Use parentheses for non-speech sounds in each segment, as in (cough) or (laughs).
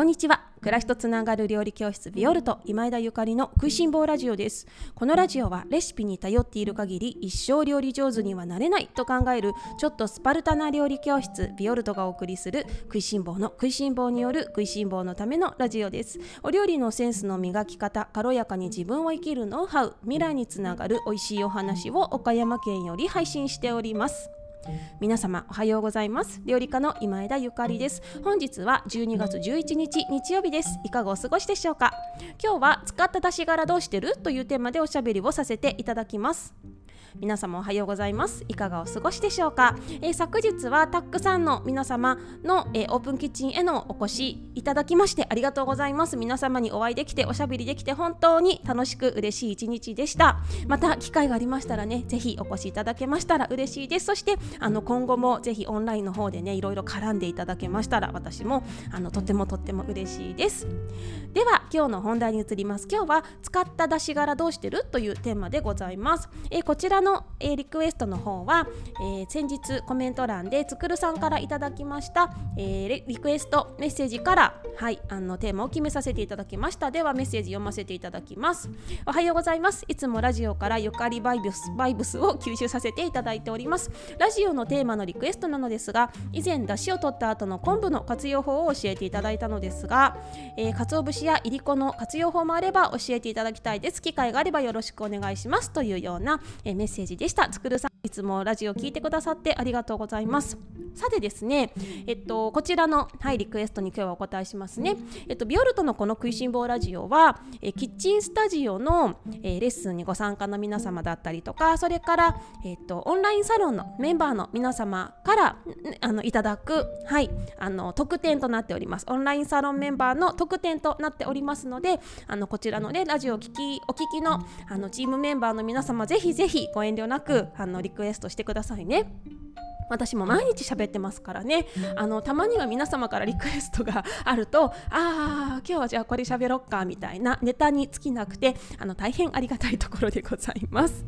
こんにちは。暮らしとつながる料理教室ビオルト今枝ゆかりの食いしん坊ラジオです。このラジオはレシピに頼っている限り一生料理上手にはなれないと考えるちょっとスパルタな料理教室ビオルトがお送りする食いしん坊の食いしん坊による食いしん坊のためのラジオです。お料理のセンスの磨き方軽やかに自分を生きるノウハウ未来につながる美味しいお話を岡山県より配信しております。皆様おはようございます。料理家の今枝ゆかりです。本日は12月11日日曜日です。いかがお過ごしでしょうか。今日は使った出し柄どうしてる？というテーマでおしゃべりをさせていただきます。皆様おはようございます。いかがお過ごしでしょうか、えー、昨日はたくさんの皆様の、えー、オープンキッチンへのお越しいただきましてありがとうございます。皆様にお会いできておしゃべりできて本当に楽しく嬉しい一日でした。また機会がありましたらねぜひお越しいただけましたら嬉しいです。そしてあの今後もぜひオンラインの方でねいろいろ絡んでいただけましたら私もあのとてもとっても嬉しいです。では今日の本題に移ります。今日は使った出し柄どうしてる？というテーマでございます、えー、こちらの、えー、リクエストの方は、えー、先日コメント欄でつくるさんからいただきました、えリクエストメッセージからはいあのテーマを決めさせていただきました。ではメッセージ読ませていただきます。おはようございます。いつもラジオからゆかりバイブスバイブスを吸収させていただいております。ラジオのテーマのリクエストなのですが以前出汁を取った後の昆布の活用法を教えていただいたのですが、えー、鰹節やいりこの活用法もあれば教えていただきたいです。機会があればよろしくお願いします。というような、えー、メッセージでした。つくるさんいつもラジオ聞いてくださってありがとうございます。さてですねえっとこちらのはいリクエストに今日はお答えしますね。えっとビオルトのこの食いしん坊ラジオはえキッチンスタジオの、えー、レッスンにご参加の皆様だったりとかそれからえっとオンラインサロンのメンバーの皆様からあのいただくはいあの特典となっております。オンラインサロンメンバーの特典となっておりますのであのこちらのねラジオを聞きお聞きのあのチームメンバーの皆様ぜひぜひご遠慮なくあのリクエストしてくださいね。私も毎日喋ってますからねあのたまには皆様からリクエストが (laughs) あるとああ今日はじゃあこれ喋ろっかみたいなネタに尽きなくてあの大変ありがたいところでございます。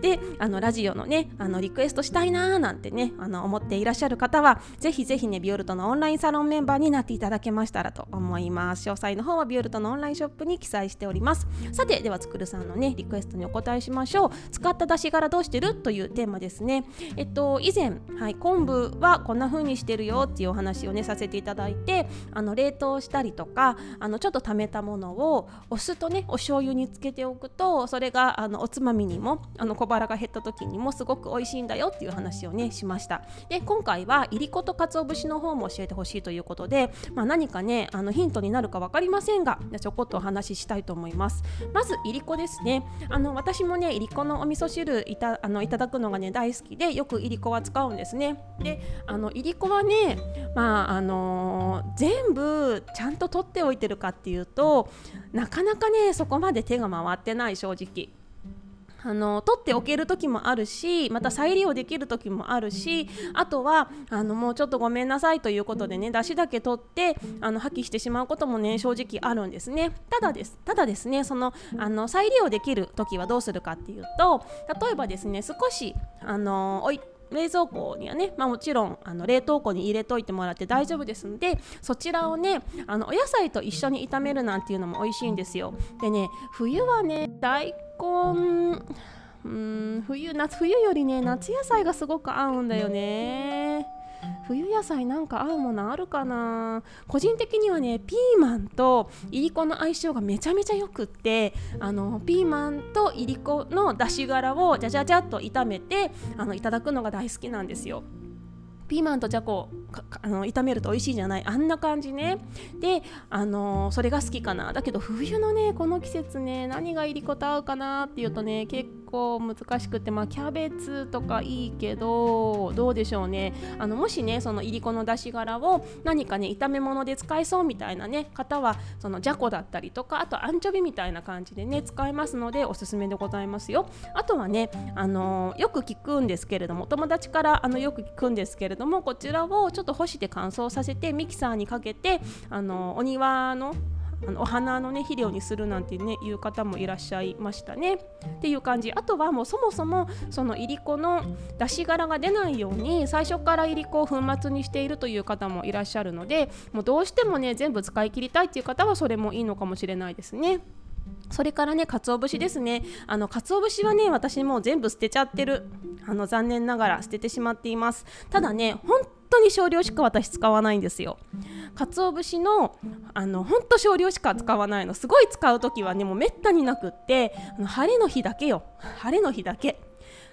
であのラジオのねあのリクエストしたいなーなんてねあの思っていらっしゃる方はぜひぜひねビオルトのオンラインサロンメンバーになっていただけましたらと思います。詳細の方はビオルトのオンラインショップに記載しております。さてではつくるさんのねリクエストにお答えしましょう。使った出し柄どうしてる？というテーマですね。えっと以前はい昆布はこんな風にしてるよっていうお話をねさせていただいてあの冷凍したりとかあのちょっと貯めたものをお酢とねお醤油につけておくとそれがあのおつまみにもあの小腹が減った時にもすごく美味しいんだよっていう話をねしました。で今回はいりこと鰹節の方も教えてほしいということで、まあ、何かねあのヒントになるか分かりませんがちょこっとお話ししたいと思います。まずいりこですね。あの私もねいりこのお味噌汁いたあのいただくのがね大好きでよくいりこは使うんですね。であのいりこはねまああのー、全部ちゃんと取っておいてるかっていうとなかなかねそこまで手が回ってない正直。あの取っておける時もあるしまた再利用できる時もあるしあとはあのもうちょっとごめんなさいということでね出汁だけ取ってあの破棄してしまうこともね正直あるんですね。ただですただですねそのあの再利用できる時はどうするかっていうと例えばですね少しあの置い冷蔵庫にはね、まあ、もちろんあの冷凍庫に入れといてもらって大丈夫ですのでそちらをねあのお野菜と一緒に炒めるなんていうのも美味しいんですよ。でね冬はね大根うん冬夏冬よりね夏野菜がすごく合うんだよね。冬野菜なんか合うものあるかな？個人的にはねピーマンといりこの相性がめちゃめちゃよくってあのピーマンといりこの出し殻をじゃじゃじゃっと炒めてあのいただくのが大好きなんですよ。ピーマンとじゃこあの炒めると美味しいじゃない？あんな感じね。であのそれが好きかな。だけど冬のねこの季節ね何がいりこと合うかなっていうとね結構難しくてまあキャベツとかいいけどどうでしょうね。あのもしねそのいりこの出し殻を何かね炒め物で使えそうみたいなね方はそのじゃこだったりとかあとアンチョビみたいな感じでね使えますのでおすすめでございますよ。あとはねあのよく聞くんですけれども友達からあのよく聞くんですけれどもこちらをちょっと干して乾燥させてミキサーにかけてあのお庭のあのお花のね肥料にするなんてねいう方もいらっしゃいましたねっていう感じあとはもうそもそもそのいりこの出し殻が出ないように最初からいりこを粉末にしているという方もいらっしゃるのでもうどうしてもね全部使い切りたいっていう方はそれもいいのかもしれないですね。それからね、鰹節ですね。あの鰹節はね、私もう全部捨てちゃってる。あの残念ながら捨ててしまっています。ただね、本当に少量しか私使わないんですよ。鰹節のあの本当少量しか使わないの。すごい使う時はね、もうめったになくって、あの晴れの日だけよ。晴れの日だけ。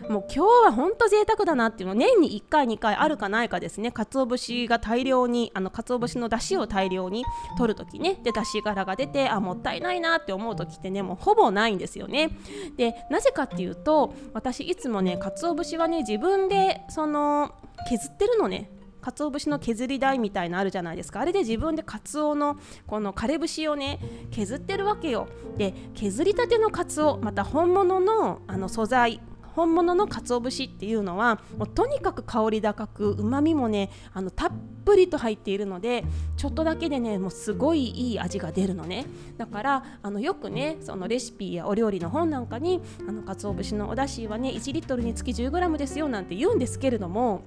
もう今日は本当贅沢だなっていうの年に1回2回あるかないかですね鰹節が大量にあの鰹節の出汁を大量に取るときねで出汁柄が出てあもったいないなって思う時ってねもうほぼないんですよねでなぜかっていうと私いつもね鰹節はね自分でその削ってるのね鰹節の削り台みたいのあるじゃないですか。あれで自分でカツオのこの枯れ節をね削ってるわけよ。で削りたてのカツオまた本物のあの素材本物の鰹節っていうのはもうとにかく香り高くうまみもねあのたっぷりと入っているのでちょっとだけでねもうすごいいい味が出るのね。だからあのよくねそのレシピやお料理の本なんかにあの鰹節のお出汁はね1リットルにつき 10g ですよなんて言うんですけれども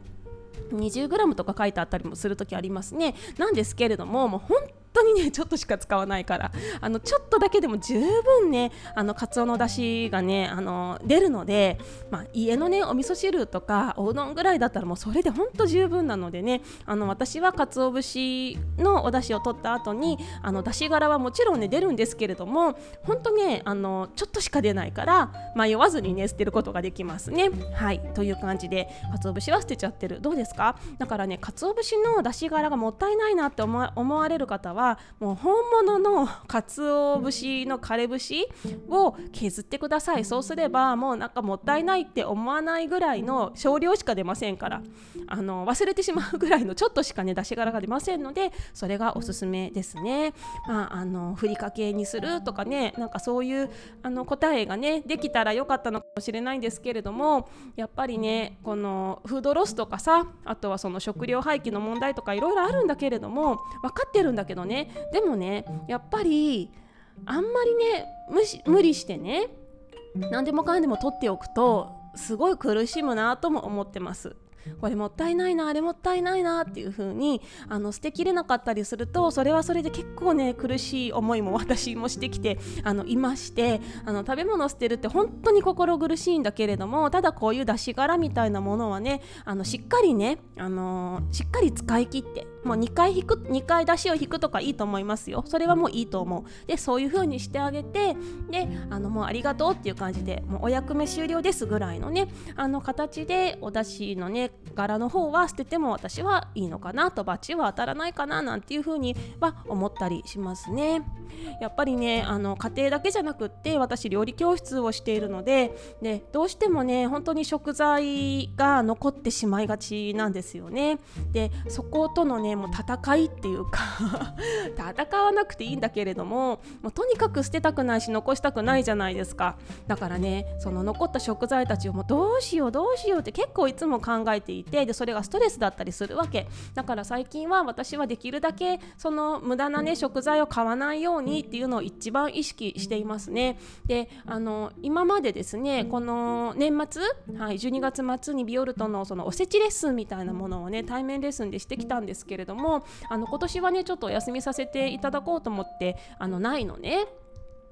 20g とか書いてあったりもする時ありますね。なんですけれどももう本当にねちょっとしか使わないからあのちょっとだけでも十分ねあのカツオの出汁がねあの出るので、まあ、家のねお味噌汁とかおうどんぐらいだったらもうそれで本当十分なのでねあの私は鰹節のお出汁を取った後にあの出汁柄はもちろんね出るんですけれども本当ねあのちょっとしか出ないから迷わずにね捨てることができますね。はいという感じで鰹節は捨てちゃってる。どうですか？だからね鰹節の出汁柄がもったいないなって思われる方ははもう本物の鰹節の枯れ節を削ってくださいそうすればもうなんかもったいないって思わないぐらいの少量しか出ませんからあの忘れてしまうぐらいのちょっとしかね出し柄が出ませんのでそれがおすすめですね。まあ、あのふりかけにするとかねなんかそういうあの答えがねできたらよかったのかもしれないんですけれどもやっぱりねこのフードロスとかさあとはその食料廃棄の問題とかいろいろあるんだけれども分かってるんだけどねね。でもねやっぱりあんまりね無理してね何でもかんでも取っておくとすごい苦しむなとも思ってます。これもったいないなあれもったいないなっていう風にあに捨てきれなかったりするとそれはそれで結構ね苦しい思いも私もしてきてあのいましてあの食べ物捨てるって本当に心苦しいんだけれどもただこういう出し殻みたいなものはねあのしっかりね、あの、しっかり使い切ってもう2回引く2回出しを引くとかいいと思いますよ。それはもういいと思う。でそういう風にしてあげてであのもうありがとうっていう感じでもうお役目終了ですぐらいのねあの形でお出汁のね柄の方は捨てても私はいいのかなとバチは当たらないかななんていう風には思ったりしますね。やっぱりねあの家庭だけじゃなくって私料理教室をしているのででどうしてもね本当に食材が残ってしまいがちなんですよね。でそことのねもう戦いっていうか (laughs) 戦わなくていいんだけれどももうとにかく捨てたくないし残したくないじゃないですか。だからねその残った食材たちをもうどうしようどうしようって結構いつも考えていてでそれがストレスだったりするわけ。だから最近は私はできるだけその無駄なね食材を買わないようにっていうのを一番意識していますね。であの今までですねこの年末、はい、12月末にビオルトのそのおせちレッスンみたいなものをね対面レッスンでしてきたんですけれどもあの今年はねちょっとお休みさせていただこうと思ってあのないのね。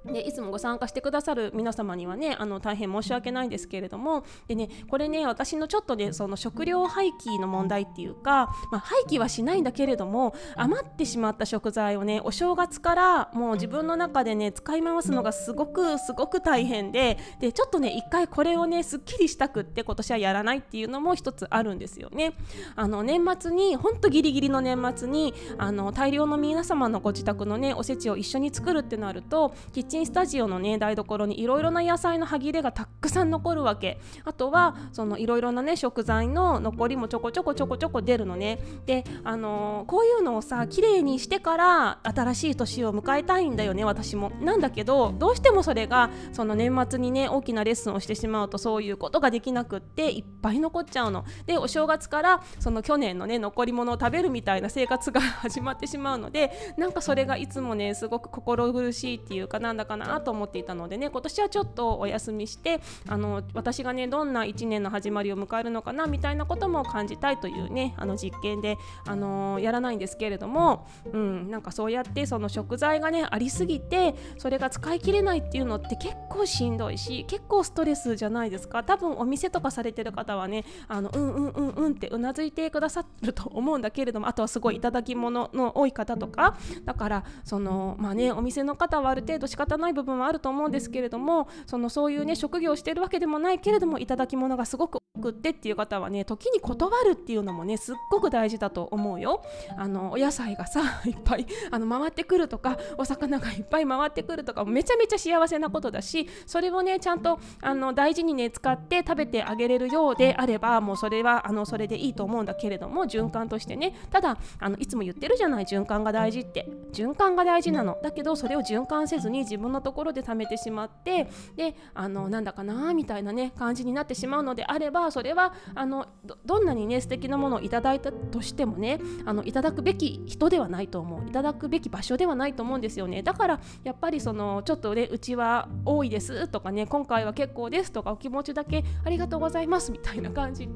でいつもご参加してくださる皆様にはねあの大変申し訳ないんですけれどもでねこれね私のちょっとねその食料廃棄の問題っていうか、まあ、廃棄はしないんだけれども余ってしまった食材をねお正月からもう自分の中でね使い回すのがすごくすごく大変ででちょっとね一回これをねすっきりしたくって今年はやらないっていうのも一つあるんですよね。あの年末にほんとギリギリの年末にあの大量の皆様のご自宅のねおせちを一緒に作るってなるとキッチンスタジオのね台所にいろいろな野菜の歯切れがたくさん残るわけ。あとはそのいろいろなね食材の残りもちょこちょこちょこちょこ出るのね。であのー、こういうのをさ綺麗にしてから新しい年を迎えたいんだよね私も。なんだけどどうしてもそれがその年末にね大きなレッスンをしてしまうとそういうことができなくっていっぱい残っちゃうの。でお正月からその去年のね残り物を食べるみたいな生活が (laughs) 始まってしまうのでなんかそれがいつもねすごく心苦しいっていうかなんだかなと思っていたのでね今年はちょっとお休みしてあの私がねどんな1年の始まりを迎えるのかなみたいなことも感じたいというねあの実験で、あのやらないんですけれども、うん、なんかそうやってその食材がねありすぎてそれが使い切れないっていうのって結構しんどいし結構ストレスじゃないですか。多分お店とかされてる方はねあのうんうんうんうんってうなずいてくださると思うんだけれどもあとはすごいいただき物の多い方とかだからそのまあねお店の方はある程度仕方ない部分はあると思うんですけれどもそのそういうね職業をしてるわけでもないけれどもいただき物がすごく多くってっていう方はね時に断るっていうのもねすっごく大事だと思うよ。あのお野菜がさ (laughs) いっぱいあの回ってくるとかお魚がいっぱい回ってくるとかめちゃめちゃ幸せなことだしそれをねちゃんとあの大事にね使って食べてあげれるようであればもうそれはあのそれでいいと思うんだけれども循環としてね。ただあのいつも言ってるじゃない循環が大事って。循環が大事なの。だけどそれを循環せずに自分のところで貯めてしまってであのなんだかなみたいなね感じになってしまうのであればそれはあのどんなにね素敵なものをいただいたとしてもねあのいただくべき人ではないと思う。いただくべき場所ではないと思うんですよね。だからやっぱりそのちょっとねうちは多いですとかね今回は結構ですとかお気持ちだけありがとうございますみたいな感じ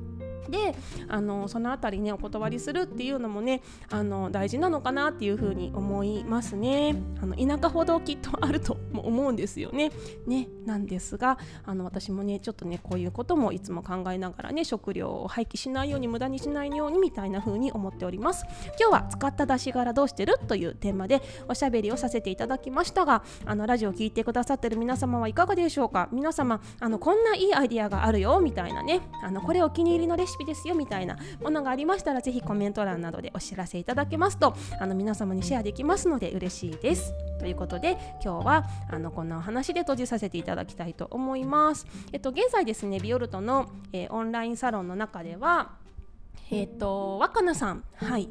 であのその辺りねお断りするっていうのもねあの大事なのかなっていうふうに思いますね。あの田舎ほどきっとあると思うんですよね。ねなんですがあの私もねちょっとねこういうこともいつも考えながらね食料を廃棄しないように無駄にしないようにみたいな風に思っております。今日は使った出し柄どうしてるというテーマでおしゃべりをさせていただきましたがあのラジオを聴いてくださってる皆様はいかがでしょうか？皆様あのこんないいアイディアがあるよみたいなねあのこれお気に入りのレシピですよみたいなものがありましたらぜひコメント欄などでお知らせいただけますとあの皆様にシェアできますので嬉しいです。ということで今日はあのこんなお話で閉じさせていただきたいと思います。えっと現在ですねビオルトの、えー、オンラインサロンの中ではえっ、と若菜さんはい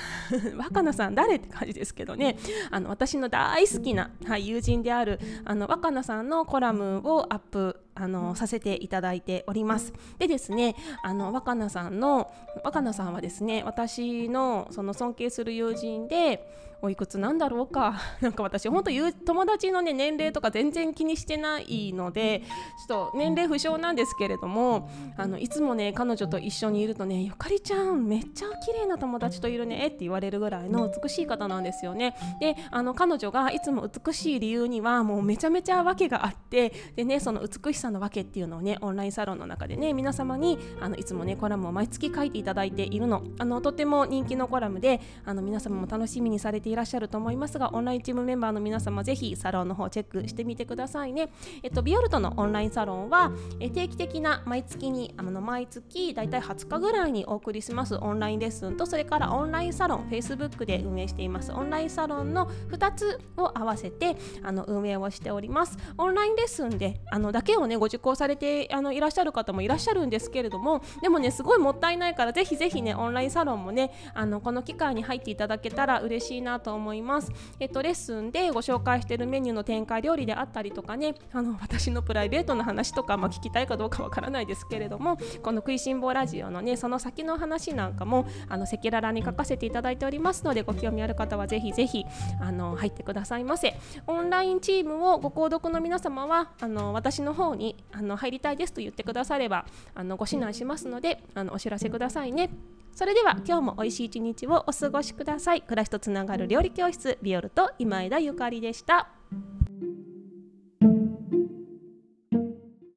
(laughs) 若菜さん誰って感じですけどねあの私の大好きな、はい、友人であるあの若菜さんのコラムをアップあのさせていただいております。でですねあの若菜さんの若菜さんはですね私のその尊敬する友人でおいくつなんだろうか。(laughs) なんか私本当友達のね年齢とか全然気にしてないのでちょっと年齢不詳なんですけれどもあのいつもね彼女と一緒にいるとねゆかりちゃんめっちゃ綺麗な友達といるねって言われるぐらいの美しい方なんですよね。であの彼女がいつも美しい理由にはもうめちゃめちゃ訳があってでねその美しさの訳っていうのをねオンラインサロンの中でね皆様にあのいつもねコラムを毎月書いていただいているの。あのとても人気のコラムであの皆様も楽しみにされていらっしゃると思いますがオンラインチームメンバーの皆様ぜひサロンの方チェックしてみてくださいね。えっとビオルトのオンラインサロンはえ定期的な毎月にあの毎月だいたい20日ぐらいにお送りしますオンラインレッスンとそれからオンラインサロン Facebook で運営していますオンラインサロンの2つを合わせてあの運営をしております。オンラインレッスンであのだけをねご受講されてあのいらっしゃる方もいらっしゃるんですけれどもでもねすごいもったいないからぜひぜひねオンラインサロンもねあのこの機会に入っていただけたら嬉しいなと思います。えっとレッスンでご紹介しているメニューの展開料理であったりとかねあの私のプライベートの話とか、まあ、聞きたいかどうかわからないですけれどもこの食いしん坊ラジオのねその先の話なんかもあの赤裸々に書かせていただいておりますのでご興味ある方はぜひぜひあの入ってくださいませ。オンラインチームをご購読の皆様はあの私の方ににあの入りたいですと言ってくださればあのご指南しますのであのお知らせくださいね。それでは今日も美味しい一日をお過ごしください。暮らしとつながる料理教室ビオルと今枝ゆかりでした。